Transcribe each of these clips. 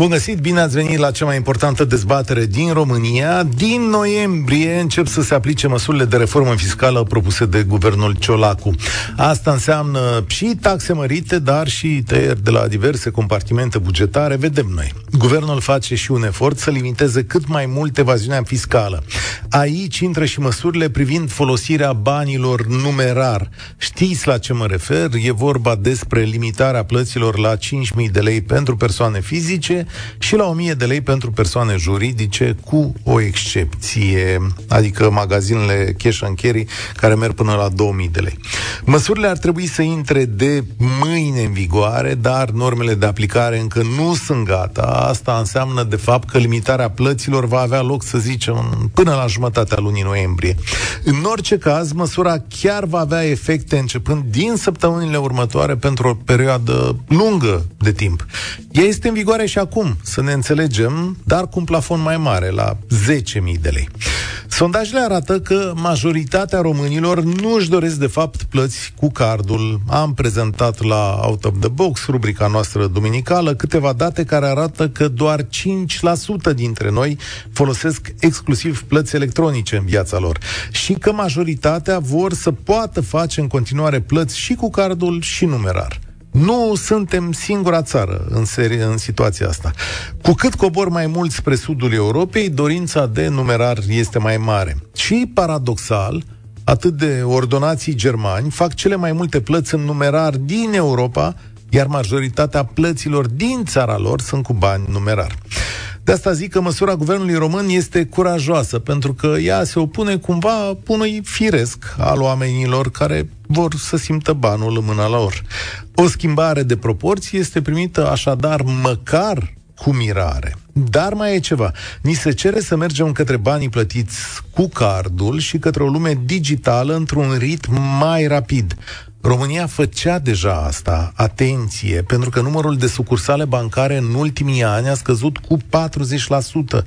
Bun găsit, bine ați venit la cea mai importantă dezbatere din România. Din noiembrie încep să se aplice măsurile de reformă fiscală propuse de guvernul Ciolacu. Asta înseamnă și taxe mărite, dar și tăieri de la diverse compartimente bugetare. Vedem noi. Guvernul face și un efort să limiteze cât mai mult evaziunea fiscală. Aici intră și măsurile privind folosirea banilor numerar. Știți la ce mă refer? E vorba despre limitarea plăților la 5.000 de lei pentru persoane fizice și la 1000 de lei pentru persoane juridice, cu o excepție, adică magazinele cash and carry care merg până la 2000 de lei. Măsurile ar trebui să intre de mâine în vigoare, dar normele de aplicare încă nu sunt gata. Asta înseamnă, de fapt, că limitarea plăților va avea loc, să zicem, până la jumătatea lunii noiembrie. În orice caz, măsura chiar va avea efecte începând din săptămânile următoare pentru o perioadă lungă de timp. Ea este în vigoare și acum acum, să ne înțelegem, dar cu un plafon mai mare, la 10.000 de lei. Sondajele arată că majoritatea românilor nu își doresc de fapt plăți cu cardul. Am prezentat la Out of the Box, rubrica noastră duminicală, câteva date care arată că doar 5% dintre noi folosesc exclusiv plăți electronice în viața lor și că majoritatea vor să poată face în continuare plăți și cu cardul și numerar. Nu suntem singura țară în, serie, în situația asta. Cu cât cobor mai mult spre sudul Europei, dorința de numerar este mai mare. Și, paradoxal, atât de ordonații germani fac cele mai multe plăți în numerar din Europa, iar majoritatea plăților din țara lor sunt cu bani numerar. De asta zic că măsura guvernului român este curajoasă, pentru că ea se opune cumva unui firesc al oamenilor care vor să simtă banul în mâna lor. O schimbare de proporții este primită așadar măcar cu mirare. Dar mai e ceva. Ni se cere să mergem către banii plătiți cu cardul și către o lume digitală într-un ritm mai rapid. România făcea deja asta, atenție, pentru că numărul de sucursale bancare în ultimii ani a scăzut cu 40%.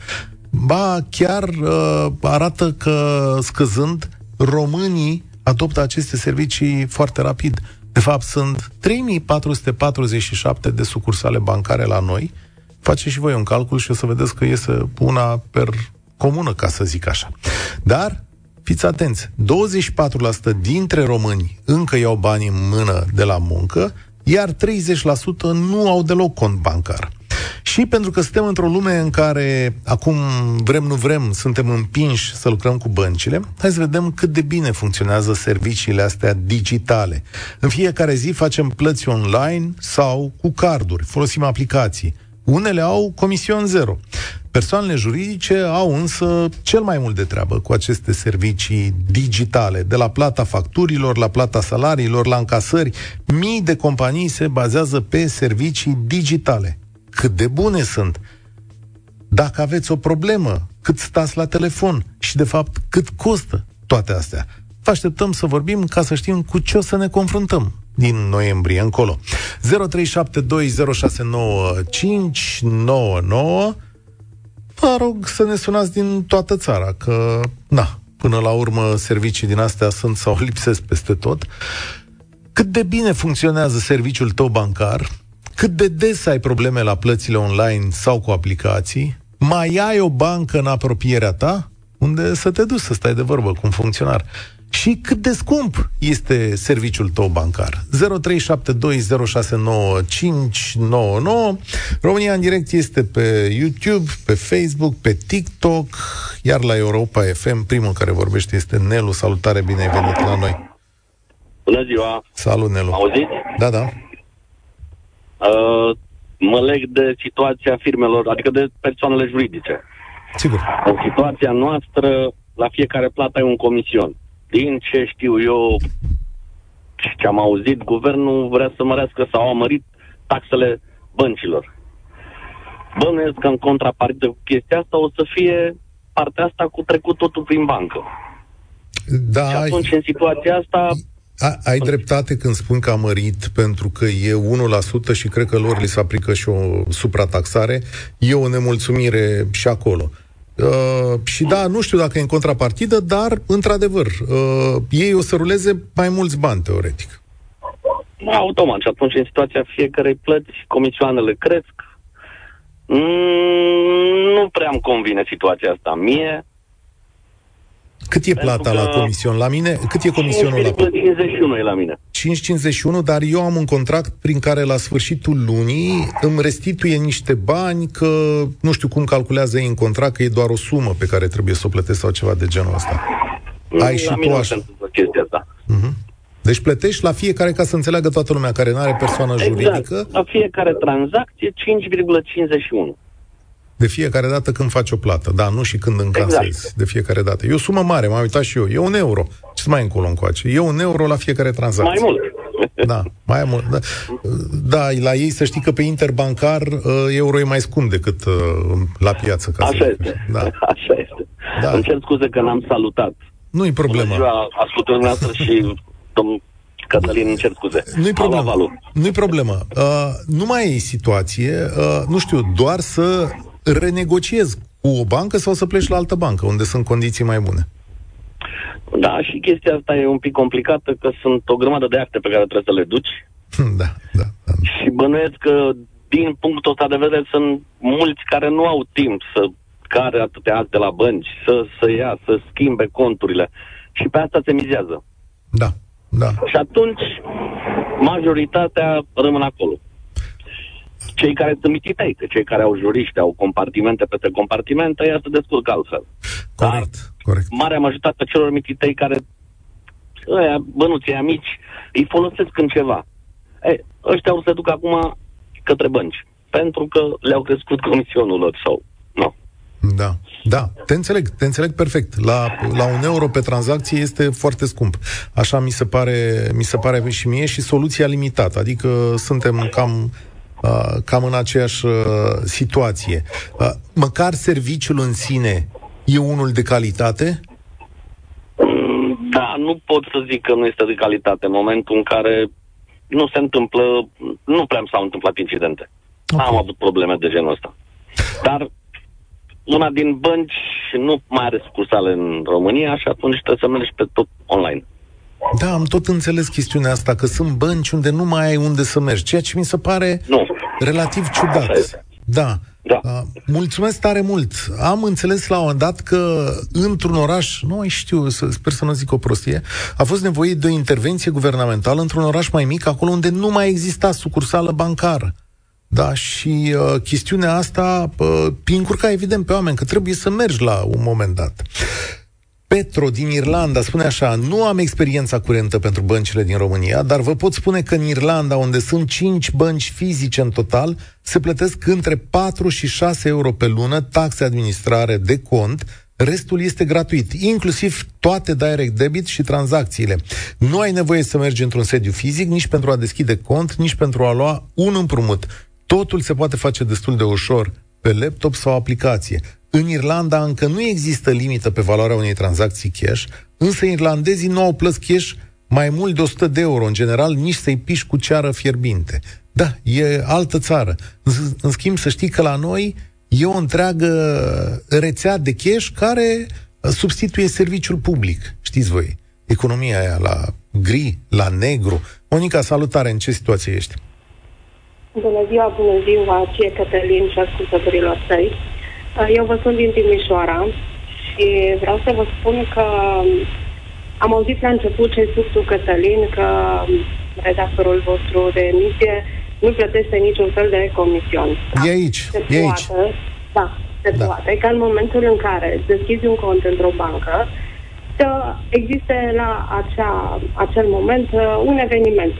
Ba, chiar uh, arată că scăzând, românii adoptă aceste servicii foarte rapid. De fapt, sunt 3447 de sucursale bancare la noi. Face și voi un calcul și o să vedeți că iese una per comună, ca să zic așa. Dar fiți atenți, 24% dintre români încă iau bani în mână de la muncă, iar 30% nu au deloc cont bancar. Și pentru că suntem într-o lume în care acum vrem, nu vrem, suntem împinși să lucrăm cu băncile, hai să vedem cât de bine funcționează serviciile astea digitale. În fiecare zi facem plăți online sau cu carduri, folosim aplicații. Unele au comision zero. Persoanele juridice au însă cel mai mult de treabă cu aceste servicii digitale, de la plata facturilor, la plata salariilor, la încasări. Mii de companii se bazează pe servicii digitale. Cât de bune sunt! Dacă aveți o problemă, cât stați la telefon și, de fapt, cât costă toate astea. Vă așteptăm să vorbim ca să știm cu ce o să ne confruntăm din noiembrie încolo. 0372069599 Vă rog să ne sunați din toată țara, că, na, până la urmă servicii din astea sunt sau lipsesc peste tot. Cât de bine funcționează serviciul tău bancar, cât de des ai probleme la plățile online sau cu aplicații, mai ai o bancă în apropierea ta unde să te duci să stai de vorbă cu un funcționar și cât de scump este serviciul tău bancar. 0372069599 România în direct este pe YouTube, pe Facebook, pe TikTok, iar la Europa FM, primul care vorbește este Nelu. Salutare, bine ai venit la noi. Bună ziua! Salut, Nelu! Auziți? Da, da. Uh, mă leg de situația firmelor, adică de persoanele juridice. Sigur. În situația noastră, la fiecare plată ai un comision din ce știu eu și ce am auzit, guvernul vrea să mărească sau a mărit taxele băncilor. Bănuiesc că în contrapartidă cu chestia asta o să fie partea asta cu trecut totul prin bancă. Da, și atunci, în situația asta, a, ai dreptate când spun că a mărit pentru că e 1% și cred că lor li se aplică și o suprataxare. E o nemulțumire și acolo. Uh, și da, nu știu dacă e în contrapartidă, dar, într-adevăr, uh, ei o să ruleze mai mulți bani, teoretic. Automat. Și atunci, în situația fiecarei plăți, comisioanele cresc. Mm, nu prea îmi convine situația asta mie. Cât e plata la comision? La mine? Cât e comisionul la 5,51 e la mine. 5,51, dar eu am un contract prin care la sfârșitul lunii îmi restituie niște bani că nu știu cum calculează ei în contract, că e doar o sumă pe care trebuie să o plătesc sau ceva de genul ăsta. Ai la și tu așa. chestia asta. Uh-huh. Deci plătești la fiecare ca să înțeleagă toată lumea care nu are persoană exact. juridică. La fiecare tranzacție 5,51. De fiecare dată când faci o plată, da, nu și când încasezi, exact. de fiecare dată. E o sumă mare, m-am uitat și eu. E un euro. Ce mai încolo încoace? E un euro la fiecare tranzacție. Mai mult. Da, mai mult. Da. da, la ei să știi că pe interbancar uh, euro e mai scump decât uh, la piață. Ca Așa este. Da. Așa este. Da. Îmi cer scuze că n-am salutat. Nu-i problemă. Bună ziua ascultătorilor și domnul Cătălin, îmi cer scuze. Nu-i problemă. Nu-i problemă. Uh, nu mai e situație, uh, nu știu, doar să renegociezi cu o bancă sau să pleci la altă bancă, unde sunt condiții mai bune. Da, și chestia asta e un pic complicată, că sunt o grămadă de acte pe care trebuie să le duci. Da, da. da. Și bănuiesc că, din punctul ăsta de vedere, sunt mulți care nu au timp să care atâtea acte la bănci, să, să ia, să schimbe conturile. Și pe asta se mizează. Da, da. Și atunci, majoritatea rămân acolo cei care sunt mititei, că cei care au juriști, au compartimente peste compartimente, ea se descurcă altfel. Corect, Dar corect. Marea majoritate celor mititei care ăia, bănuții mici, îi folosesc în ceva. E, ăștia o să se duc acum către bănci, pentru că le-au crescut comisionul lor sau nu. Da, da, te înțeleg, te înțeleg perfect. La, la un euro pe tranzacție este foarte scump. Așa mi se pare, mi se pare și mie și soluția limitată. Adică suntem cam Uh, cam în aceeași uh, situație. Uh, măcar serviciul în sine e unul de calitate? Da, nu pot să zic că nu este de calitate în momentul în care nu se întâmplă, nu prea s-au întâmplat incidente. Okay. Am avut probleme de genul ăsta. Dar una din bănci nu mai are sucursale în România și atunci trebuie să mergi pe tot online. Da, am tot înțeles chestiunea asta, că sunt bănci unde nu mai ai unde să mergi, ceea ce mi se pare nu. relativ ciudat. Da. Da. Uh, mulțumesc tare mult. Am înțeles la un moment dat că într-un oraș, nu mai știu, sper să nu zic o prostie, a fost nevoie de o intervenție guvernamentală într-un oraș mai mic, acolo unde nu mai exista sucursală bancară. Da, și uh, chestiunea asta uh, încurca evident pe oameni că trebuie să mergi la un moment dat. Petro din Irlanda spune așa, nu am experiența curentă pentru băncile din România, dar vă pot spune că în Irlanda, unde sunt 5 bănci fizice în total, se plătesc între 4 și 6 euro pe lună taxe administrare de cont, Restul este gratuit, inclusiv toate direct debit și tranzacțiile. Nu ai nevoie să mergi într-un sediu fizic, nici pentru a deschide cont, nici pentru a lua un împrumut. Totul se poate face destul de ușor pe laptop sau aplicație. În Irlanda încă nu există limită pe valoarea unei tranzacții cash, însă irlandezii nu au plăți cash mai mult de 100 de euro, în general, nici să-i piși cu ceară fierbinte. Da, e altă țară. În schimb, să știi că la noi e o întreagă rețea de cash care substituie serviciul public. Știți voi, economia aia la gri, la negru. Monica, salutare, în ce situație ești? Bună ziua, bună ziua, ție Cătălin și ascultătorilor tăi. Uh, eu vă sunt din Timișoara și vreau să vă spun că am auzit la început ce spus tu, Cătălin, că redactorul vostru de emisie nu plătește niciun fel de comision. E aici, se e poate, aici. Da, se da. poate ca în momentul în care deschizi un cont într-o bancă, să existe la acea, acel moment uh, un eveniment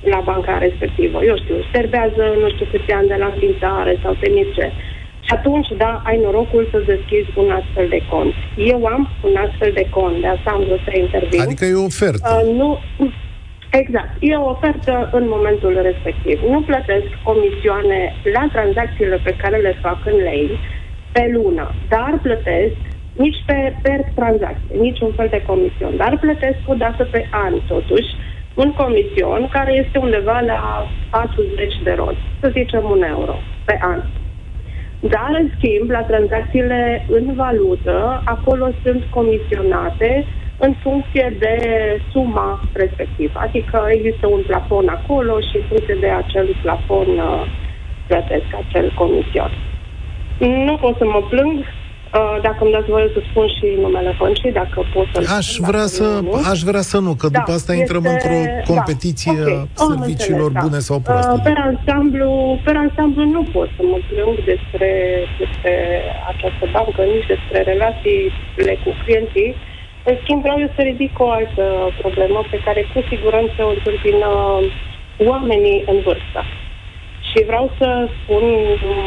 la banca respectivă. Eu știu, serbează nu știu câți ani de la înființare sau temice. Și atunci, da, ai norocul să deschizi un astfel de cont. Eu am un astfel de cont, de asta am vrut să intervin. Adică e o ofertă. Uh, nu, exact. E o ofertă în momentul respectiv. Nu plătesc comisioane la tranzacțiile pe care le fac în lei pe lună, dar plătesc nici pe per tranzacție, niciun fel de comision, dar plătesc o dată pe an, totuși, un comision care este undeva la 40 de roți, să zicem un euro pe an. Dar, în schimb, la tranzacțiile în valută, acolo sunt comisionate în funcție de suma respectivă. Adică există un plafon acolo și în funcție de acel plafon uh, plătesc acel comision. Nu pot să mă plâng, Uh, dacă îmi dați voie să spun și numele băncii, dacă pot să aș vrea să, nu. aș vrea să nu, că da, după asta intrăm este... într-o da, competiție da, okay. a serviciilor înțeles, bune da. sau proaste. Uh, per, ansamblu, per ansamblu nu pot să mă plâng despre, despre această bancă, nici despre relațiile cu clienții. În schimb, vreau eu să ridic o altă problemă pe care cu siguranță o întâmpină oamenii în vârstă. Și vreau să spun,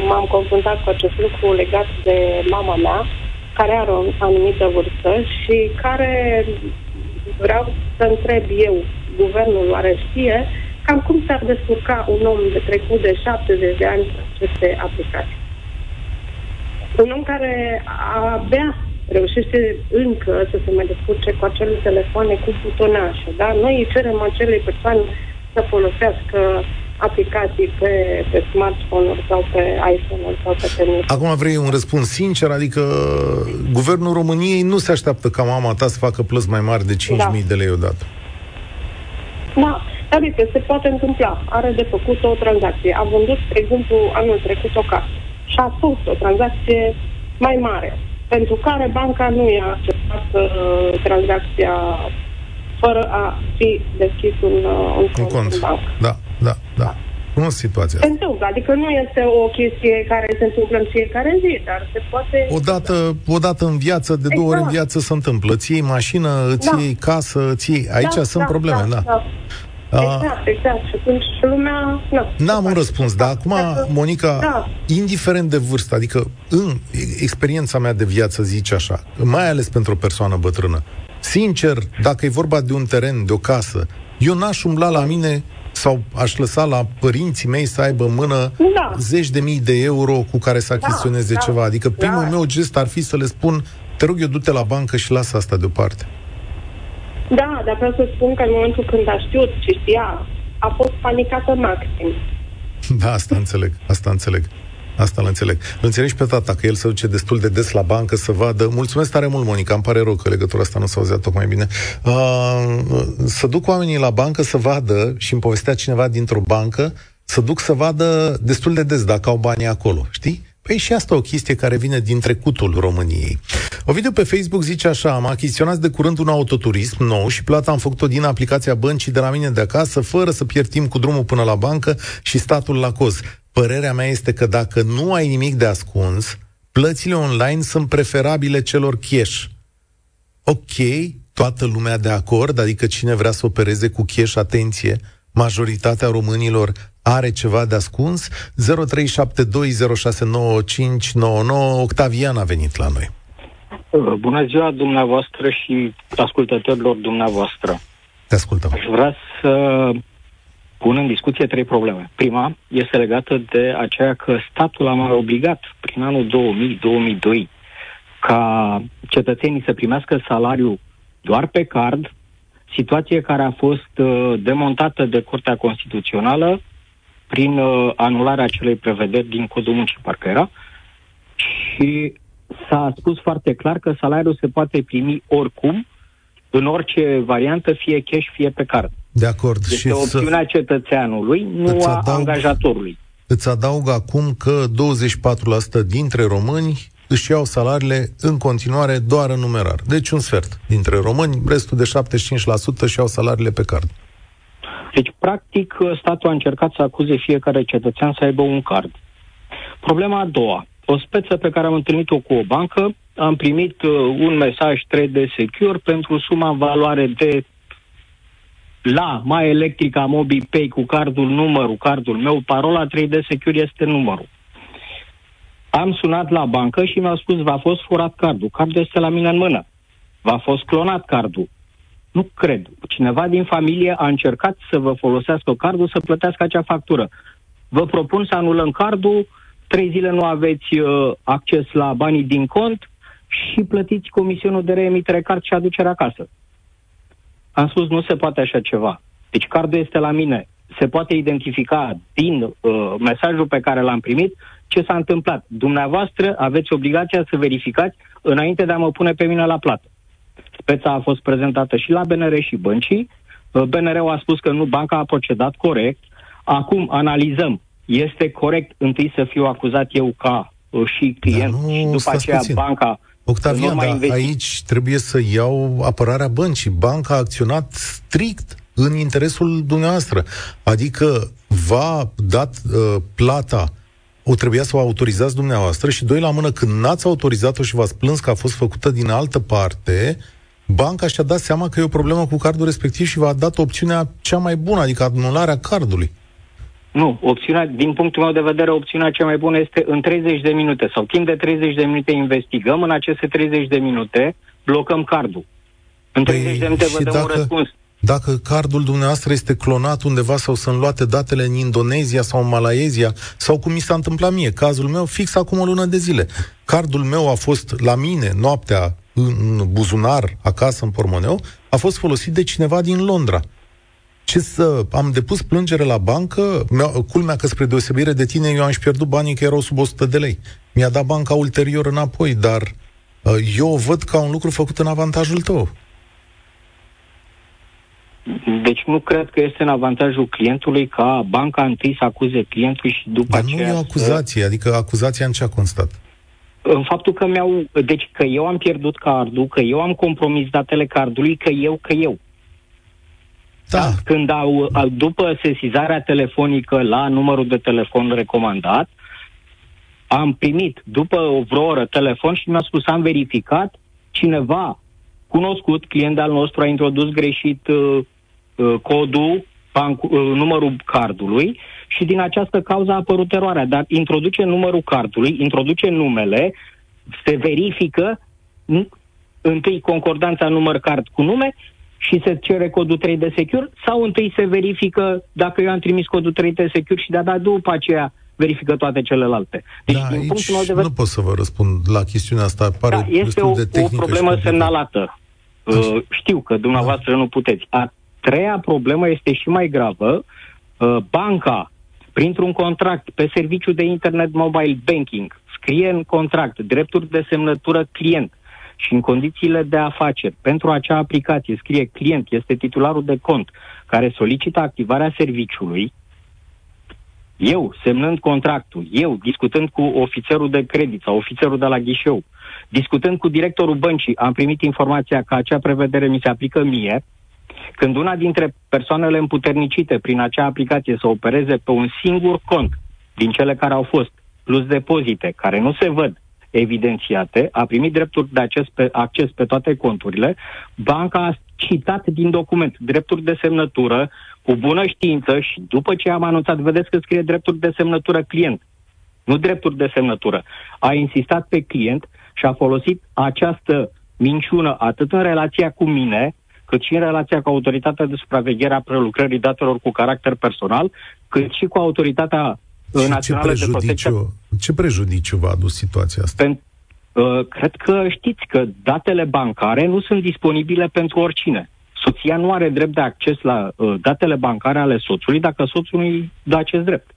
m-am confruntat cu acest lucru legat de mama mea, care are o anumită vârstă și care vreau să întreb eu, guvernul oare știe, cam cum s-ar descurca un om de trecut de 70 de ani aceste aplicații. Un om care abia reușește încă să se mai descurce cu acele telefoane cu butonașe, da? Noi îi cerem acelei persoane să folosească aplicații pe, pe smartphone-uri sau pe iPhone-uri sau pe telefon. Acum vrei un răspuns sincer? Adică guvernul României nu se așteaptă ca mama ta să facă plăți mai mari de 5.000 da. de lei odată. Da, adică se poate întâmpla. Are de făcut o tranzacție. A vândut, de exemplu, anul trecut o casă și a spus o tranzacție mai mare, pentru care banca nu i-a acceptat uh, tranzacția fără a fi deschis un, uh, un, un cont, în bancă. Da, da, da. da. Cum situația Se întâmplă, adică nu este o chestie care se întâmplă în fiecare zi, dar se poate... Odată, odată în viață, de două exact. ori în exact. viață se întâmplă. Îți iei mașină, îți da. iei casă, îți iei... Aici da, sunt da, probleme, da. da. da. Exact, exact. Și atunci lumea... Nu, N-am un răspuns, dar acum, Monica, da. indiferent de vârstă, adică în experiența mea de viață zice așa, mai ales pentru o persoană bătrână, Sincer, dacă e vorba de un teren, de o casă, eu n-aș umbla la mine sau aș lăsa la părinții mei să aibă în mână da. zeci de mii de euro cu care să da, achiziționeze da, ceva. Adică primul da. meu gest ar fi să le spun, te rog eu, du-te la bancă și lasă asta deoparte. Da, dar vreau să spun că în momentul când a știut ce știa, a fost panicată maxim. Da, asta înțeleg, asta înțeleg. Asta îl înțeleg. Îl înțelegi pe tata că el se duce destul de des la bancă să vadă. Mulțumesc tare mult, Monica. Îmi pare rău că legătura asta nu s-a auzit tocmai bine. Uh, să duc oamenii la bancă să vadă și îmi povestea cineva dintr-o bancă să duc să vadă destul de des dacă au banii acolo. Știi? Păi și asta o chestie care vine din trecutul României. O video pe Facebook zice așa, am achiziționat de curând un autoturism nou și plata am făcut-o din aplicația băncii de la mine de acasă, fără să pierd timp cu drumul până la bancă și statul la coz. Părerea mea este că dacă nu ai nimic de ascuns, plățile online sunt preferabile celor cash. Ok, toată lumea de acord, adică cine vrea să opereze cu cash, atenție, majoritatea românilor are ceva de ascuns. 0372069599 Octavian a venit la noi. Bună ziua dumneavoastră și ascultătorilor dumneavoastră. Te ascultăm. Aș vrea să pun în discuție trei probleme. Prima este legată de aceea că statul a mai obligat prin anul 2000-2002 ca cetățenii să primească salariu doar pe card, situație care a fost uh, demontată de Curtea Constituțională prin uh, anularea acelei prevederi din Codul Muncii, parcă era, și s-a spus foarte clar că salariul se poate primi oricum, în orice variantă, fie cash, fie pe card. De acord. Este și opțiunea să... cetățeanului, nu a adaug, angajatorului. Îți adaug acum că 24% dintre români își iau salariile în continuare doar în numerar. Deci un sfert dintre români, restul de 75% își iau salariile pe card. Deci, practic, statul a încercat să acuze fiecare cetățean să aibă un card. Problema a doua. O speță pe care am întâlnit-o cu o bancă, am primit uh, un mesaj 3D Secure pentru suma în valoare de la mai electrica MobiPay cu cardul numărul, cardul meu, parola 3D Secure este numărul. Am sunat la bancă și mi-au spus, v-a fost furat cardul. Cardul este la mine în mână. V-a fost clonat cardul. Nu cred. Cineva din familie a încercat să vă folosească cardul să plătească acea factură. Vă propun să anulăm cardul, trei zile nu aveți uh, acces la banii din cont și plătiți comisionul de reemitere card și aducere acasă. Am spus, nu se poate așa ceva. Deci cardul este la mine. se poate identifica din uh, mesajul pe care l-am primit ce s-a întâmplat. Dumneavoastră aveți obligația să verificați înainte de a mă pune pe mine la plată. Speța a fost prezentată și la BNR și băncii. Uh, BNR-ul a spus că nu, banca a procedat corect. Acum analizăm. Este corect întâi să fiu acuzat eu ca uh, și client nu, și după aceea puțin. banca Octavian, dar aici trebuie să iau apărarea băncii. Banca a acționat strict în interesul dumneavoastră. Adică va dat uh, plata o trebuia să o autorizați dumneavoastră și doi la mână, când n-ați autorizat-o și v-ați plâns că a fost făcută din altă parte, banca și-a dat seama că e o problemă cu cardul respectiv și v-a dat opțiunea cea mai bună, adică anularea cardului. Nu, opțiunea, din punctul meu de vedere, opțiunea cea mai bună este în 30 de minute sau timp de 30 de minute investigăm, în aceste 30 de minute blocăm cardul. În 30 păi, de minute vă dăm dacă, un răspuns. Dacă cardul dumneavoastră este clonat undeva sau sunt luate datele în Indonezia sau în Malaezia, sau cum mi s-a întâmplat mie, cazul meu, fix acum o lună de zile. Cardul meu a fost la mine noaptea în buzunar, acasă, în pormoneu, a fost folosit de cineva din Londra. Ce să... Am depus plângere la bancă, culmea că spre deosebire de tine, eu am și pierdut banii că erau sub 100 de lei. Mi-a dat banca ulterior înapoi, dar uh, eu o văd ca un lucru făcut în avantajul tău. Deci nu cred că este în avantajul clientului ca banca întâi să acuze clientul și după Dar aceea... nu e o acuzație, să... adică acuzația în ce a constat? În faptul că mi-au... Deci că eu am pierdut cardul, că eu am compromis datele cardului, că eu, că eu. Da. da. Când au, după sesizarea telefonică la numărul de telefon recomandat, am primit după o vreo oră telefon și mi-a spus am verificat, cineva cunoscut, client al nostru a introdus greșit uh, uh, codul, banc, uh, numărul cardului și din această cauză a apărut eroarea. Dar introduce numărul cardului, introduce numele, se verifică întâi concordanța număr card cu nume și se cere codul 3 de secure sau întâi se verifică dacă eu am trimis codul 3 de secure și de-abia după aceea verifică toate celelalte. Deci, da, din punctul meu de vedere... nu pot să vă răspund la chestiunea asta. Pare da, este o, de o problemă semnalată. Uh, știu că dumneavoastră da. nu puteți. A treia problemă este și mai gravă. Uh, banca, printr-un contract pe serviciu de internet mobile banking, scrie în contract drepturi de semnătură client și în condițiile de afaceri. Pentru acea aplicație scrie client, este titularul de cont care solicită activarea serviciului, eu, semnând contractul, eu, discutând cu ofițerul de credit sau ofițerul de la ghișeu, discutând cu directorul băncii, am primit informația că acea prevedere mi se aplică mie, când una dintre persoanele împuternicite prin acea aplicație să opereze pe un singur cont din cele care au fost, plus depozite, care nu se văd evidențiate, a primit drepturi de acces pe, acces pe toate conturile, banca a citat din document drepturi de semnătură cu bună știință și după ce am anunțat, vedeți că scrie drepturi de semnătură client, nu drepturi de semnătură. A insistat pe client și a folosit această minciună atât în relația cu mine, cât și în relația cu autoritatea de supraveghere a prelucrării datelor cu caracter personal, cât și cu autoritatea și națională ce de protecție. Ce prejudiciu v-a adus situația asta? Pen, uh, cred că știți că datele bancare nu sunt disponibile pentru oricine. Soția nu are drept de acces la uh, datele bancare ale soțului dacă soțul nu dă acest drept.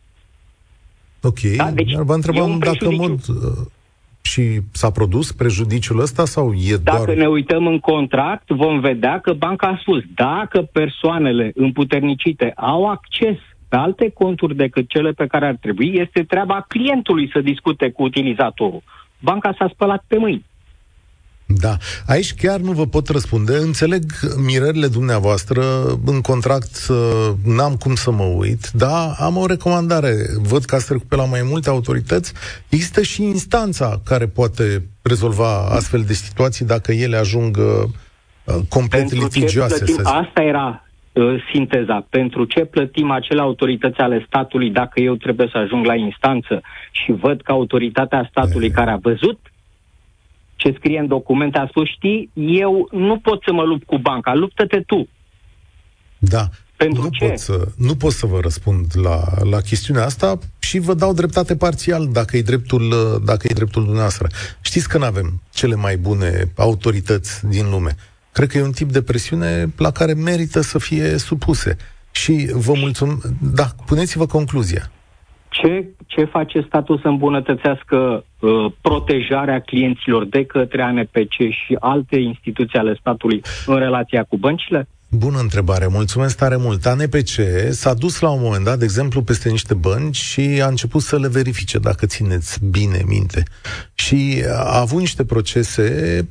Ok, da? deci vă întrebam dacă în mod uh, și s-a produs prejudiciul ăsta sau e Dacă doar... ne uităm în contract, vom vedea că banca a spus dacă persoanele împuternicite au acces pe alte conturi decât cele pe care ar trebui, este treaba clientului să discute cu utilizatorul. Banca s-a spălat pe mâini. Da, aici chiar nu vă pot răspunde. Înțeleg mirările dumneavoastră. În contract uh, n-am cum să mă uit, dar am o recomandare. Văd că ați trecut pe la mai multe autorități. Există și instanța care poate rezolva astfel de situații dacă ele ajung uh, complet Pentru litigioase. Plătim, asta era uh, sinteza. Pentru ce plătim acele autorități ale statului dacă eu trebuie să ajung la instanță și văd că autoritatea statului e. care a văzut ce scrie în documente, a spus, știi, eu nu pot să mă lupt cu banca, luptă-te tu. Da. Pentru nu ce? Pot să, nu pot să vă răspund la, la chestiunea asta și vă dau dreptate parțial dacă e dreptul, dacă e dreptul dumneavoastră. Știți că nu avem cele mai bune autorități din lume. Cred că e un tip de presiune la care merită să fie supuse. Și vă mulțumim. Da, puneți-vă concluzia. Ce, ce face statul să îmbunătățească uh, protejarea clienților de către ANPC și alte instituții ale statului în relația cu băncile? Bună întrebare, mulțumesc tare mult. ANPC s-a dus la un moment dat, de exemplu, peste niște bănci și a început să le verifice, dacă țineți bine minte. Și a avut niște procese,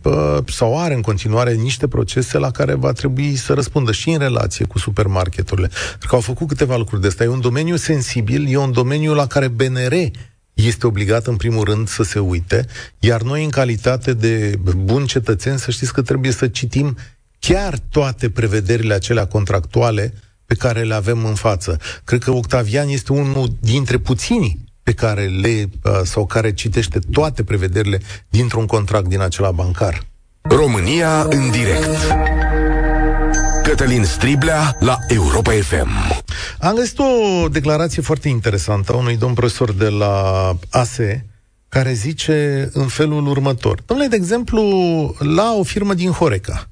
sau are în continuare niște procese la care va trebui să răspundă și în relație cu supermarketurile. Pentru că au făcut câteva lucruri de asta. E un domeniu sensibil, e un domeniu la care BNR este obligat în primul rând să se uite, iar noi în calitate de buni cetățeni să știți că trebuie să citim chiar toate prevederile acelea contractuale pe care le avem în față. Cred că Octavian este unul dintre puținii pe care le, uh, sau care citește toate prevederile dintr-un contract din acela bancar. România în direct. Cătălin Striblea la Europa FM. Am găsit o declarație foarte interesantă a unui domn profesor de la ASE, care zice în felul următor. Domnule, de exemplu, la o firmă din Horeca,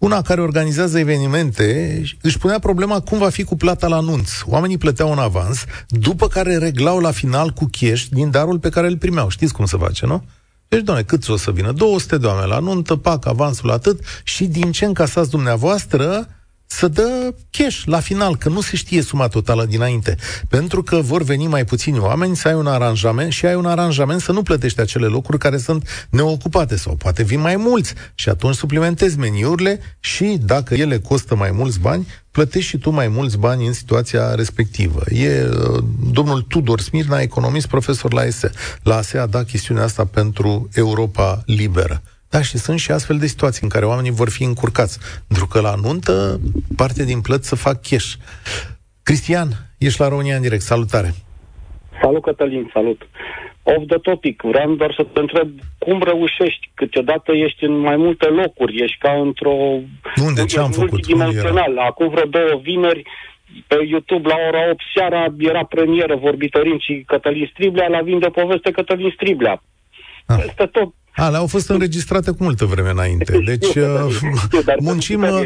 una care organizează evenimente își punea problema cum va fi cu plata la anunț. Oamenii plăteau un avans, după care reglau la final cu cash din darul pe care îl primeau. Știți cum se face, nu? Deci, doamne, cât o să vină? 200 de oameni la nuntă, pac, avansul atât și din ce încasați dumneavoastră, să dă cash la final, că nu se știe suma totală dinainte. Pentru că vor veni mai puțini oameni să ai un aranjament și ai un aranjament să nu plătești acele locuri care sunt neocupate sau poate vin mai mulți și atunci suplimentezi meniurile și dacă ele costă mai mulți bani, plătești și tu mai mulți bani în situația respectivă. E uh, domnul Tudor Smirna, economist, profesor la ASE. La ASE a dat chestiunea asta pentru Europa Liberă. Da, și sunt și astfel de situații în care oamenii vor fi încurcați. Pentru că la nuntă, parte din plăți să fac cash. Cristian, ești la România în direct. Salutare! Salut, Cătălin, salut! Off the topic, vreau doar să te întreb cum reușești, câteodată ești în mai multe locuri, ești ca într-o... Unde? Ce am făcut? Acum vreo două vineri, pe YouTube la ora 8 seara era premieră vorbitorin și Cătălin Striblea, la vin de poveste Cătălin Striblea. Ah. Peste tot a, au fost înregistrate cu multă vreme înainte. Deci uh, muncim... Uh,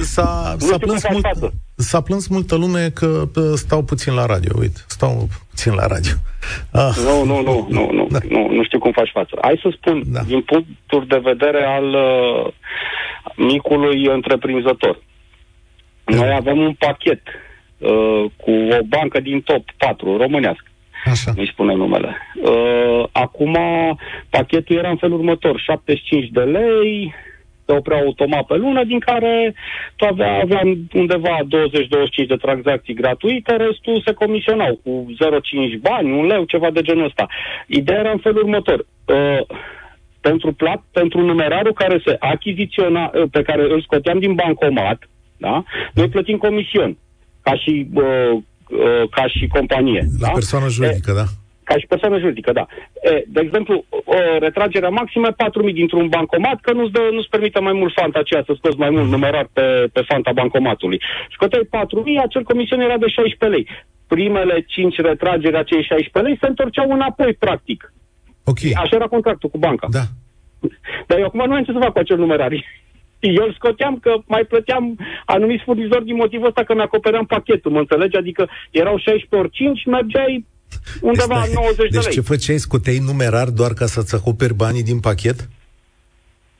s-a, s-a, plâns mult, s-a plâns multă lume că uh, stau puțin la radio. Uite, stau puțin la radio. Ah. Nu, nu, nu, nu, nu, da. nu, nu știu cum faci față. Hai să spun, da. din punctul de vedere al uh, micului întreprinzător. Da. Noi avem un pachet uh, cu o bancă din top 4 românească Așa. nu-i spune numele. Uh, acum, pachetul era în felul următor, 75 de lei, se oprea automat pe lună, din care tu avea, aveam undeva 20-25 de tranzacții gratuite, restul se comisionau cu 0,5 bani, un leu, ceva de genul ăsta. Ideea era în felul următor. Uh, pentru plat, pentru numerarul care se achiziționa, uh, pe care îl scoteam din bancomat, da? Noi plătim comision ca și uh, Uh, ca și companie. La da? persoană juridică, e, da. Ca și persoană juridică, da. E, de exemplu, o retragere maximă 4.000 dintr-un bancomat, că nu-ți, dă, nu-ți permite mai mult fanta aceea să scoți mai mult numerar pe, pe fanta bancomatului. Scoteai 4.000, acel comision era de 16 lei. Primele 5 retrageri, acei 16 lei, se întorceau înapoi, practic. Ok. Așa era contractul cu banca. Da. Dar eu acum nu am ce să fac cu acel numerar eu îl scoteam că mai plăteam anumiți furnizori din motivul ăsta că mi-acopeream pachetul, mă înțelegi? Adică erau 16 ori 5, mergeai undeva deci, 90 deci de lei. Deci ce făceai? Scoteai numerar doar ca să-ți acoperi banii din pachet?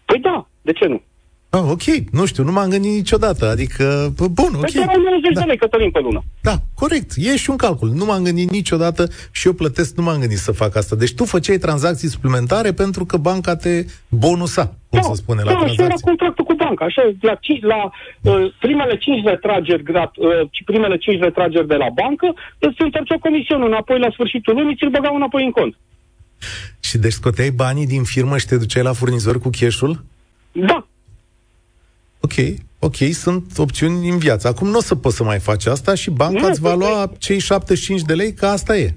Păi da, de ce nu? Ah, ok, nu știu, nu m-am gândit niciodată, adică, bun, ok. Păi erau 90 da. de lei, Cătălin, pe lună. Da, corect, e și un calcul. Nu m-am gândit niciodată și eu plătesc, nu m-am gândit să fac asta. Deci tu făceai tranzacții suplimentare pentru că banca te bonusa, cum da, se spune da, la tranzacții. Da, era contractul cu banca, așa, la, cinci, la uh, primele 5 retrageri, grat, uh, primele 5 retrageri de la bancă, îți întorcea comisionul înapoi la sfârșitul lunii, ți-l băgau înapoi în cont. Și deci scoteai banii din firmă și te duceai la furnizor cu cash-ul? Da, Ok, ok, sunt opțiuni în viață. Acum nu o să poți să mai faci asta și banca nu, îți va lua cei 75 de lei, că asta e.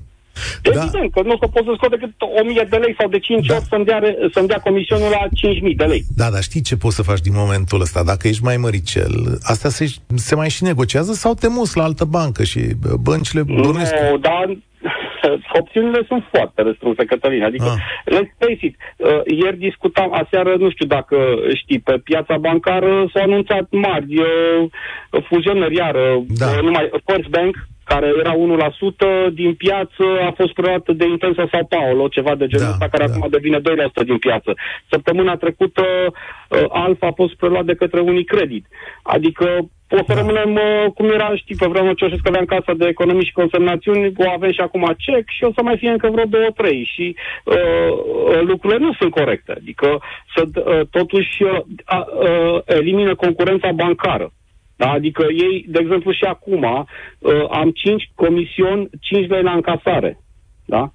Evident, da. că nu o să poți să scot decât 1000 de lei sau de 5 da. ori să-mi dea, să dea comisionul la 5000 de lei. Da, dar știi ce poți să faci din momentul ăsta? Dacă ești mai măricel, asta se, se mai și negociază sau te mus la altă bancă și băncile Nu, dar opțiunile sunt foarte restrânse, Cătălin. Adică, ah. let's face it, uh, ieri discutam, aseară, nu știu dacă știi, pe piața bancară s-au anunțat mari uh, fuzionări, iară, da. uh, numai First Bank, care era 1% din piață, a fost preluată de Intensa Sao Paulo, ceva de genul da, ăsta, care da. acum devine 2% din piață. Săptămâna trecută, uh, Alfa a fost preluat de către Unicredit. Adică o să da. rămânem uh, cum era, știi, pe vremea Ceaușescu avea în casa de economii și consemnațiuni, o avem și acum cec și o să mai fie încă vreo două, trei. Și uh, uh, lucrurile nu sunt corecte. Adică să, uh, totuși uh, uh, elimină concurența bancară. Da? Adică ei, de exemplu, și acum uh, am 5 comision, 5 lei la încasare. Da?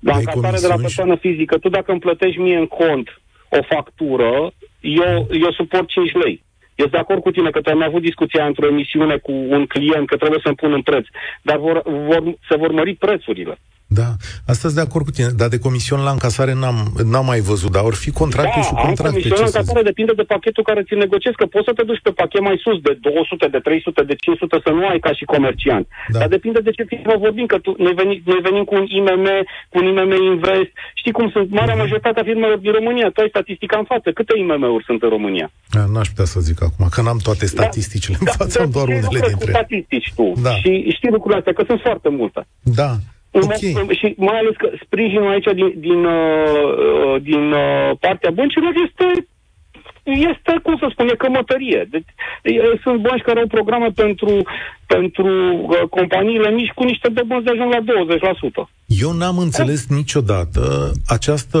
La încasare de la persoană fizică. Tu dacă îmi plătești mie în cont o factură, eu, eu suport 5 lei. Eu sunt de acord cu tine că am avut discuția într-o emisiune cu un client că trebuie să-mi pun în preț, dar vor, vor, se vor mări prețurile. Da, asta de acord cu tine, dar de comision la încasare n-am, n-am mai văzut, dar ori fi contracte da, și contracte. comision la încasare depinde de pachetul care ți negociezi, că poți să te duci pe pachet mai sus, de 200, de 300, de 500, să nu ai ca și comerciant. Da. Dar depinde de ce firmă vorbim, că tu, noi, venim, noi venim cu un IMM, cu un IMM Invest, știi cum sunt marea uh-huh. majoritatea firmelor din România, tu ai statistica în față, câte IMM-uri sunt în România? Da, n-aș putea să zic acum, că n-am toate da. statisticile da, în față, da, am doar unele dintre ele. statistici tu da. și știi lucrurile astea, că sunt foarte multe. Da. Okay. Și mai ales că sprijinul aici din, din, uh, din uh, partea băncilor este este, cum să spun, e cămătărie. Deci, sunt bănci care au programe pentru, pentru uh, companiile mici cu niște dobânzi de ajung la 20%. Eu n-am înțeles da. niciodată această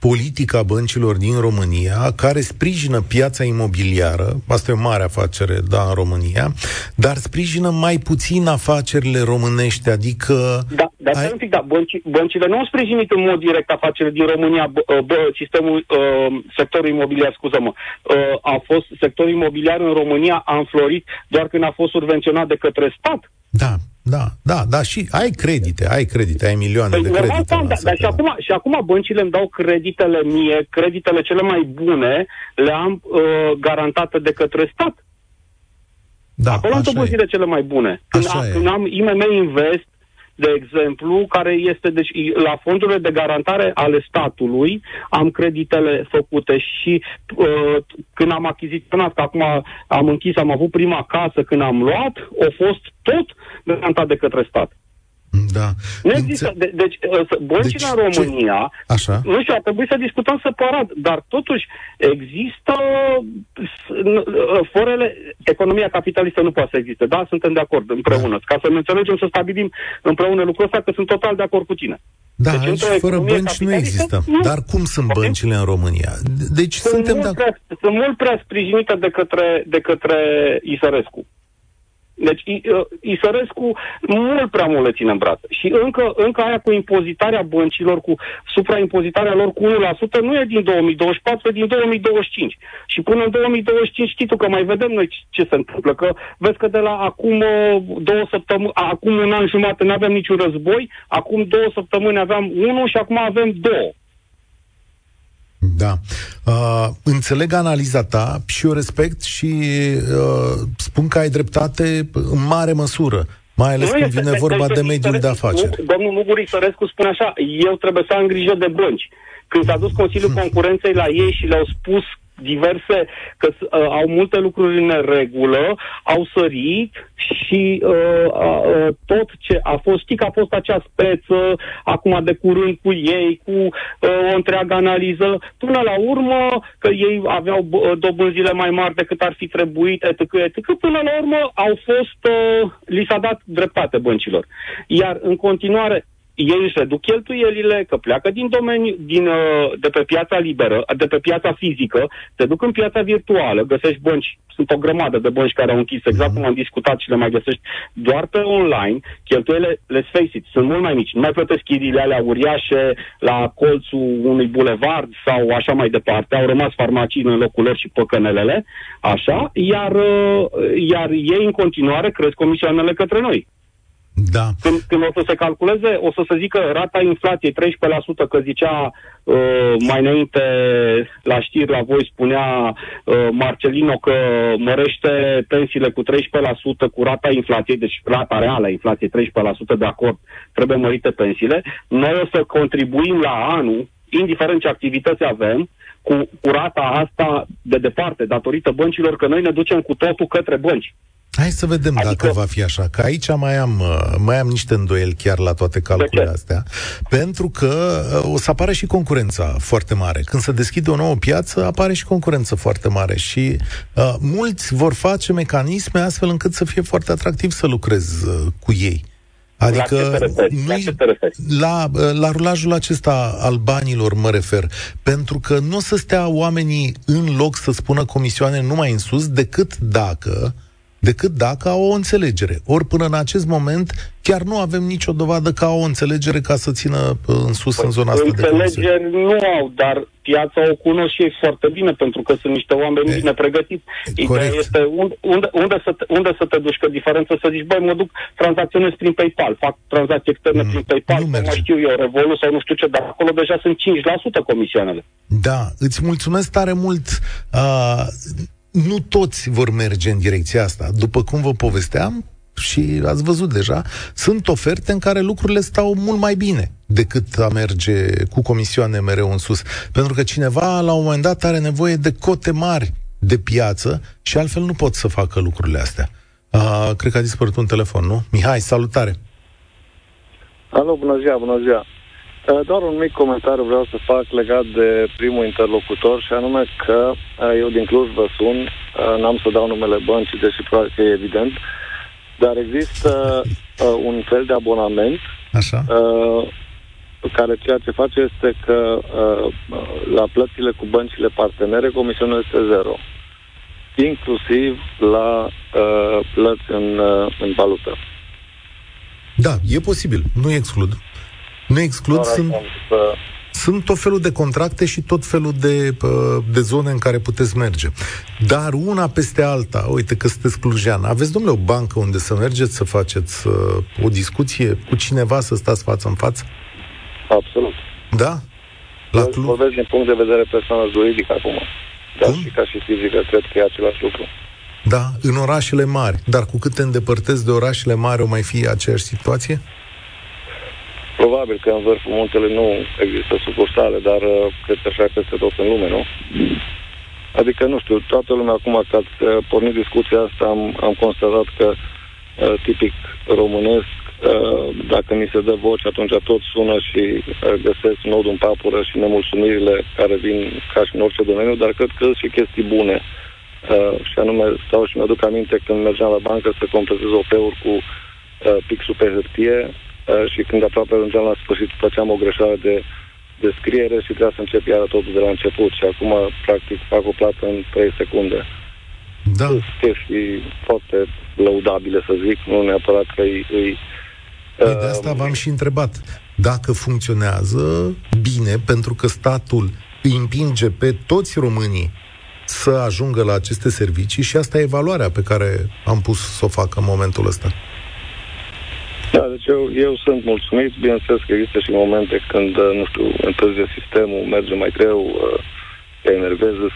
politică a băncilor din România care sprijină piața imobiliară, asta e o mare afacere, da, în România, dar sprijină mai puțin afacerile românești, adică... Da, dar ai... un pic, da, bănci, băncile nu au sprijinit în mod direct afacerile din România, bă, bă, sistemul, uh, sectorul imobiliar, scuză-mă, uh, a fost, sectorul imobiliar în România a înflorit doar când a fost subvenționat de către stat. Da, da, da, da, și ai credite, ai credite, ai milioane păi, de credite. Da, da, dar și acum, și acum băncile îmi dau creditele mie, creditele cele mai bune le am uh, garantate de către stat. Da, Acolo am dobânzile cele mai bune. Când, am, când am IMM Invest, de exemplu, care este deci, la fondurile de garantare ale statului, am creditele făcute și uh, când am achiziționat, că acum am închis, am avut prima casă când am luat, a fost tot garantat de către stat. Da. Nu există. De, deci, uh, băncile deci, în România, ce? Așa. nu știu, ar trebui să discutăm separat, dar totuși există uh, forele, economia capitalistă nu poate să existe. Da, suntem de acord împreună. Da. Ca să ne înțelegem să stabilim împreună lucrul ăsta, că sunt total de acord cu tine. Da, deci, aici fără bănci nu există. Nu. Dar cum sunt okay. băncile în România? Deci sunt suntem mult de... prea, Sunt mult prea sprijinite de către, de către Isărescu. Deci Isărescu mult prea mult le ține în brațe. Și încă, încă aia cu impozitarea băncilor, cu supraimpozitarea lor cu 1%, nu e din 2024, e din 2025. Și până în 2025 știi tu că mai vedem noi ce se întâmplă. Că vezi că de la acum două săptămâni, acum un an jumate nu aveam niciun război, acum două săptămâni aveam unul și acum avem două. Da. Uh, înțeleg analiza ta și o respect și uh, spun că ai dreptate în mare măsură. Mai ales nu când vine vorba de, de mediul de afaceri. Domnul Muguri Sărescu spune așa, eu trebuie să am grijă de bănci. Când s-a dus Consiliul Concurenței la ei și le-au spus diverse, că uh, au multe lucruri în regulă, au sărit și uh, uh, tot ce a fost, știi că a fost acea speță, acum de curând cu ei, cu uh, o întreagă analiză, până la urmă că ei aveau uh, dobânzile mai mari decât ar fi trebuit, etc., etc., până la urmă au fost, uh, li s-a dat dreptate băncilor. Iar în continuare, ei își reduc cheltuielile, că pleacă din domeniu, din, uh, de pe piața liberă, de pe piața fizică, se duc în piața virtuală, găsești bănci, sunt o grămadă de bănci care au închis, exact cum am discutat și le mai găsești doar pe online, cheltuielile, let's face it, sunt mult mai mici. Nu mai plătesc chiriile alea uriașe la colțul unui bulevard sau așa mai departe, au rămas farmacii în locul lor și păcănelele, așa, iar, uh, iar ei în continuare cresc comisioanele către noi. Da. Când, când o să se calculeze, o să se zică rata inflației 13%, că zicea uh, mai înainte la știri la voi spunea uh, Marcelino că mărește pensiile cu 13% cu rata inflației, deci rata reală a inflației 13% de acord, trebuie mărite pensiile. Noi o să contribuim la anul, indiferent ce activități avem, cu, cu rata asta de departe, datorită băncilor, că noi ne ducem cu totul către bănci. Hai să vedem adică... dacă va fi așa, că aici mai am, uh, mai am niște îndoieli chiar la toate calculele astea, pentru că uh, o să apare și concurența foarte mare. Când se deschide o nouă piață, apare și concurență foarte mare și uh, mulți vor face mecanisme astfel încât să fie foarte atractiv să lucrezi uh, cu ei. Adică la, la, uh, la rulajul acesta al banilor mă refer, pentru că nu o să stea oamenii în loc să spună comisioane numai în sus, decât dacă uh, decât dacă au o înțelegere. Ori până în acest moment chiar nu avem nicio dovadă că au o înțelegere ca să țină uh, în sus păi, în zona asta de Înțelegeri nu au, dar piața o cunosc și ei foarte bine, pentru că sunt niște oameni e, bine pregătiți. Ideea este unde, unde, unde, să te, unde să te duci, că diferența să zici, băi, mă duc, tranzacționez prin PayPal, fac tranzacții externe mm, prin PayPal, nu mai știu eu, Revolut sau nu știu ce, dar acolo deja sunt 5% comisioanele. Da, îți mulțumesc tare mult. Uh, nu toți vor merge în direcția asta. După cum vă povesteam, și ați văzut deja, sunt oferte în care lucrurile stau mult mai bine decât a merge cu comisioane mereu în sus. Pentru că cineva, la un moment dat, are nevoie de cote mari de piață și altfel nu pot să facă lucrurile astea. Uh, cred că a dispărut un telefon, nu? Mihai, salutare! Alo, bună ziua, bună ziua! Uh, doar un mic comentariu vreau să fac legat de primul interlocutor și anume că uh, eu din Cluj vă sun, uh, n-am să dau numele băncii, deși probabil că e evident, dar există un fel de abonament Așa. care ceea ce face este că la plățile cu băncile partenere comisiunea este zero inclusiv la uh, plăți în, uh, în valută. Da, e posibil, nu exclud. Nu exclud, sunt, sunt tot felul de contracte și tot felul de, de zone în care puteți merge. Dar una peste alta, uite că sunteți clujean, aveți, domnule, o bancă unde să mergeți să faceți uh, o discuție cu cineva, să stați față în față? Absolut. Da? La Eu vorbesc din punct de vedere persoană juridică acum. Dar și ca și fizică, cred că e același lucru. Da, în orașele mari. Dar cu cât te îndepărtezi de orașele mari, o mai fi aceeași situație? Probabil că în vârful muntelui nu există sucursale, dar uh, cred că așa peste tot în lume, nu? Adică, nu știu, toată lumea acum, că ați uh, pornit discuția asta, am, am constatat că uh, tipic românesc, dacă ni se dă voce, atunci tot sună și găsesc nodul în papură și nemulțumirile care vin ca și în orice domeniu, dar cred că sunt și chestii bune. și anume, stau și mi-aduc aminte când mergeam la bancă să completez OP-uri cu pixul pe hârtie, Uh, și când aproape ajungeam la sfârșit, făceam o greșeală de, de scriere și trebuia să încep iară totul de la început și acum, practic, fac o plată în 3 secunde. Da. Chestii foarte lăudabile, să zic, nu neapărat că îi... îi Păi de asta v-am și întrebat. Dacă funcționează bine, pentru că statul îi împinge pe toți românii să ajungă la aceste servicii și asta e valoarea pe care am pus să o facă în momentul ăsta. Da, deci eu, eu sunt mulțumit. Bineînțeles că există și momente când, uh, nu știu, întârzie sistemul, merge mai greu, uh, te enervează,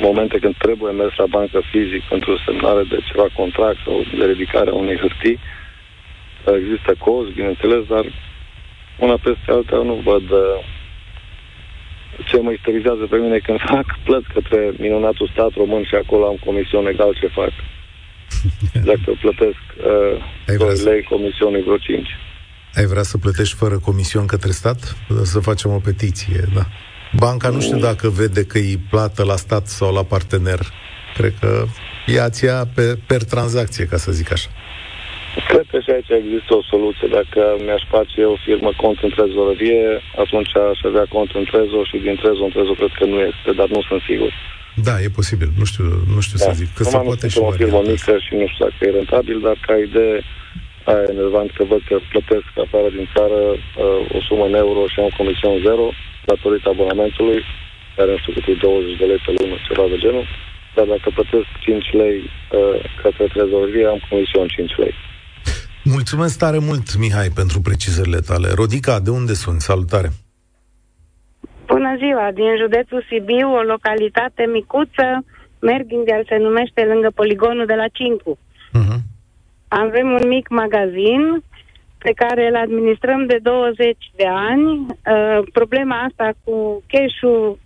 momente când trebuie mers la bancă fizic pentru semnare de ceva contract sau de ridicare a unei hârtii. Uh, există cozi, bineînțeles, dar una peste alta nu văd ce mă isterizează pe mine când fac plăți către minunatul stat român și acolo am comision egal ce fac. Dacă plătesc uh, 2 lei, comisionul vreo 5. Ai vrea să plătești fără comision către stat? Să facem o petiție, da. Banca nu știu dacă vede că îi plată la stat sau la partener. Cred că ea ți pe, per tranzacție, ca să zic așa. Cred că și aici există o soluție. Dacă mi-aș face eu o firmă cont în trezorărie, atunci aș avea cont în trezor și din trezor în trezor cred că nu este, dar nu sunt sigur. Da, e posibil. Nu știu, nu știu da. să zic. Că se poate și o firmă mică și nu știu dacă e rentabil, dar ca idee aia e enervant că văd că plătesc afară din țară uh, o sumă în euro și am comision zero datorită abonamentului, care nu știu cât e 20 de lei pe lună, ceva de genul, dar dacă plătesc 5 lei uh, către trezorerie, am comision 5 lei. Mulțumesc tare mult, Mihai, pentru precizările tale. Rodica, de unde sunt? Salutare! Bună ziua! Din județul Sibiu, o localitate micuță, Merghindeal se numește lângă poligonul de la Cincu. Uh-huh. Avem un mic magazin pe care îl administrăm de 20 de ani. Uh, problema asta cu cash-ul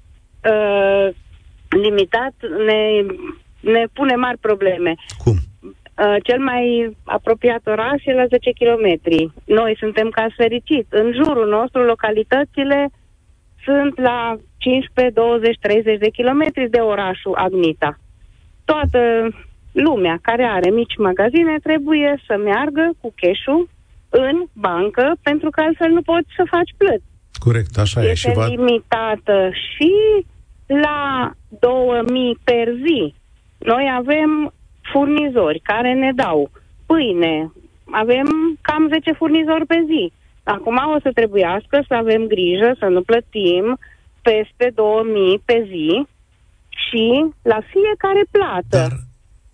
uh, limitat ne, ne pune mari probleme. Cum? Uh, cel mai apropiat oraș e la 10 km. Noi suntem ca fericit. În jurul nostru, localitățile sunt la 15, 20, 30 de kilometri de orașul Agnita. Toată lumea care are mici magazine trebuie să meargă cu cash în bancă, pentru că altfel nu poți să faci plăți. Corect, așa este e. Și va... limitată și la 2000 per zi. Noi avem furnizori care ne dau pâine, avem cam 10 furnizori pe zi. Acum o să trebuiască să avem grijă să nu plătim peste 2000 pe zi și la fiecare plată.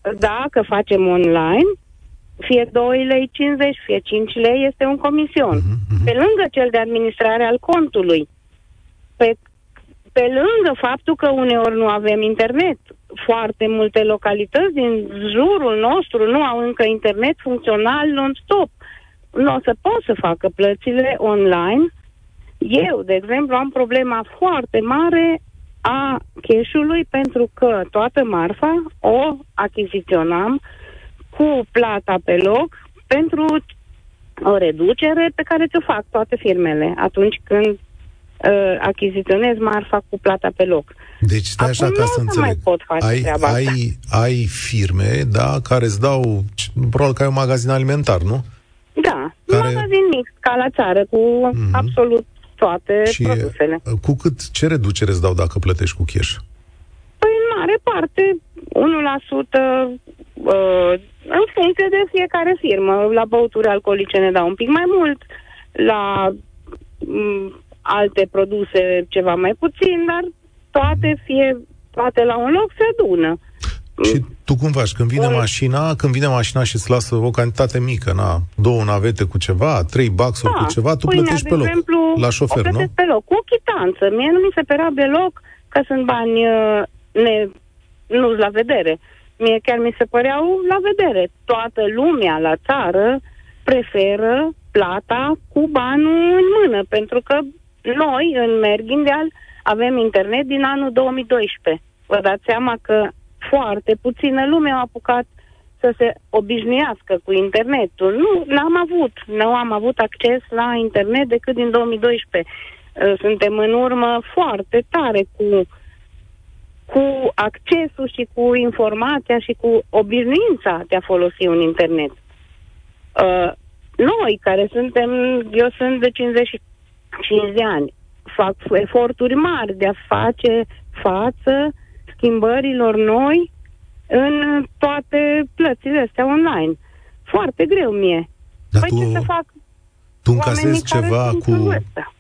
Dar... Dacă facem online, fie 2 lei 50, fie 5 lei, este un comision. Uh-huh, Pe lângă cel de administrare al contului, pe, pe lângă faptul că uneori nu avem internet, foarte multe localități din jurul nostru nu au încă internet funcțional non-stop. Nu o să pot să facă plățile online. Eu, de exemplu, am problema foarte mare a cash pentru că toată marfa o achiziționam cu plata pe loc pentru o reducere pe care ți-o fac toate firmele atunci când uh, achiziționez marfa cu plata pe loc. Deci stai așa ca să înțeleg. Mai pot face ai, ai, asta. ai firme, da, care îți dau, probabil că ai un magazin alimentar, nu? Da, care... un magazin mic, ca la țară, cu mm-hmm. absolut toate și produsele. Cu cât, ce reducere îți dau dacă plătești cu cash? Păi în mare parte, 1%, uh, în funcție de fiecare firmă. La băuturi alcoolice ne dau un pic mai mult, la m- alte produse ceva mai puțin, dar toate, fie toate la un loc se adună. Și tu cum faci? Când vine mașina, când vine mașina și îți lasă o cantitate mică, na, două navete cu ceva, trei baxuri da, cu ceva, tu pâinea, plătești pe loc, exemplu, la șofer, o nu? pe loc, cu o chitanță. Mie nu mi se părea deloc că sunt bani uh, ne, nu la vedere. Mie chiar mi se păreau la vedere. Toată lumea la țară preferă plata cu banul în mână, pentru că noi, în Merghindeal, avem internet din anul 2012. Vă dați seama că foarte puțină lume a apucat să se obișnuiască cu internetul. Nu, n-am avut, nu am avut acces la internet decât din 2012. Suntem în urmă foarte tare cu cu accesul și cu informația și cu obișnuința de a folosi un internet. Uh, noi, care suntem, eu sunt de 55 de ani, fac eforturi mari de a face față schimbărilor noi în toate plățile astea online. Foarte greu mie. Dar păi tu, ce să fac? Tu încasezi ceva cu...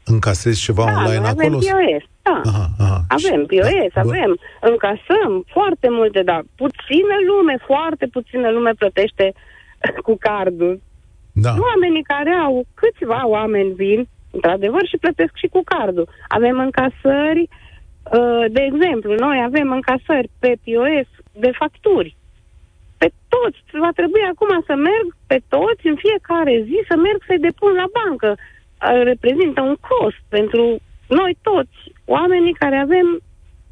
Încasezi ceva da, online acolo? POS. Da. Aha, aha. Avem POS, da. avem, încasăm foarte multe, dar puțină lume, foarte puțină lume plătește cu cardul. Da. Oamenii care au, câțiva oameni vin, într-adevăr, și plătesc și cu cardul. Avem încasări, uh, de exemplu, noi avem încasări pe POS de facturi. Pe toți, va trebui acum să merg pe toți în fiecare zi, să merg să-i depun la bancă. Uh, reprezintă un cost pentru noi toți, oamenii care avem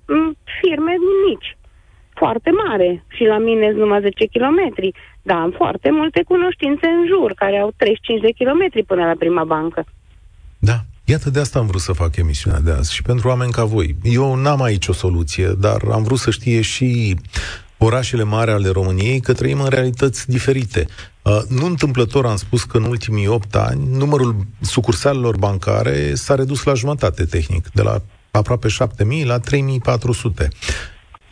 mm, firme mici, foarte mare. Și la mine sunt numai 10 kilometri, dar am foarte multe cunoștințe în jur, care au 35 de kilometri până la prima bancă. Da, Iată, de asta am vrut să fac emisiunea de azi și pentru oameni ca voi. Eu n-am aici o soluție, dar am vrut să știe și orașele mari ale României că trăim în realități diferite. Uh, nu întâmplător am spus că în ultimii 8 ani numărul sucursalelor bancare s-a redus la jumătate tehnic, de la aproape 7.000 la 3.400.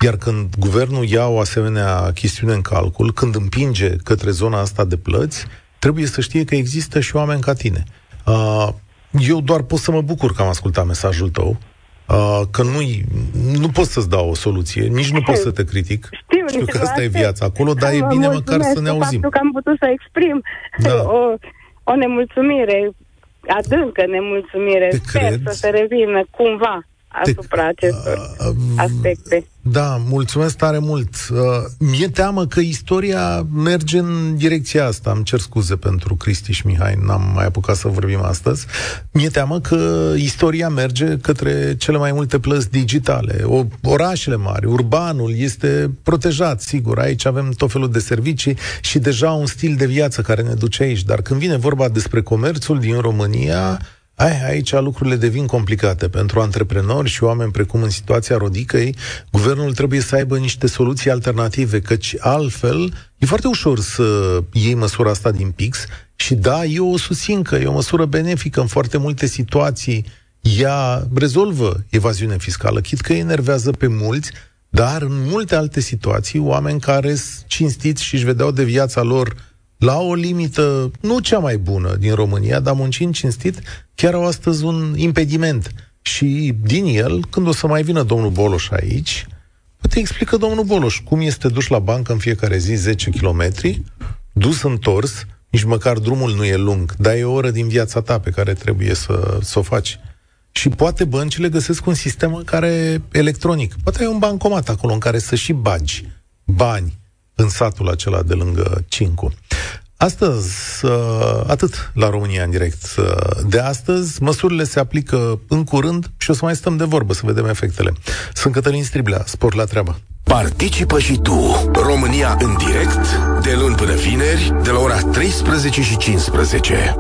Iar când guvernul ia o asemenea chestiune în calcul, când împinge către zona asta de plăți, trebuie să știe că există și oameni ca tine. Uh, eu doar pot să mă bucur că am ascultat mesajul tău, uh, că nu nu pot să-ți dau o soluție, nici nu pot să te critic. Știu, știu că asta e viața acolo, dar e bine măcar să ne auzim. Pentru că am putut să exprim da. o, o nemulțumire adâncă nemulțumire. Te Sper cred? să se revină cumva asupra acestor aspecte. Da, mulțumesc tare mult. Uh, mi-e teamă că istoria merge în direcția asta. Îmi cer scuze pentru Cristi și Mihai, n-am mai apucat să vorbim astăzi. Mi-e teamă că istoria merge către cele mai multe plăți digitale. O, orașele mari, urbanul este protejat, sigur. Aici avem tot felul de servicii și deja un stil de viață care ne duce aici. Dar când vine vorba despre comerțul din România, ai, aici lucrurile devin complicate. Pentru antreprenori și oameni precum în situația Rodicăi, guvernul trebuie să aibă niște soluții alternative, căci altfel e foarte ușor să iei măsura asta din pix și da, eu o susțin că e o măsură benefică în foarte multe situații. Ea rezolvă evaziune fiscală, chit că enervează pe mulți, dar în multe alte situații, oameni care sunt cinstiți și își vedeau de viața lor la o limită nu cea mai bună din România, dar muncind cinstit, chiar au astăzi un impediment. Și din el, când o să mai vină domnul Boloș aici, te explică domnul Boloș cum este dus la bancă în fiecare zi 10 km, dus întors, nici măcar drumul nu e lung, dar e o oră din viața ta pe care trebuie să, să o faci. Și poate băncile găsesc un sistem care electronic. Poate ai un bancomat acolo în care să și bagi bani în satul acela de lângă Cincu. Astăzi, atât la România în direct. De astăzi, măsurile se aplică în curând și o să mai stăm de vorbă să vedem efectele. Sunt Cătălin Striblea, sport la treabă. Participă și tu, România în direct, de luni până vineri, de la ora 13 și 15.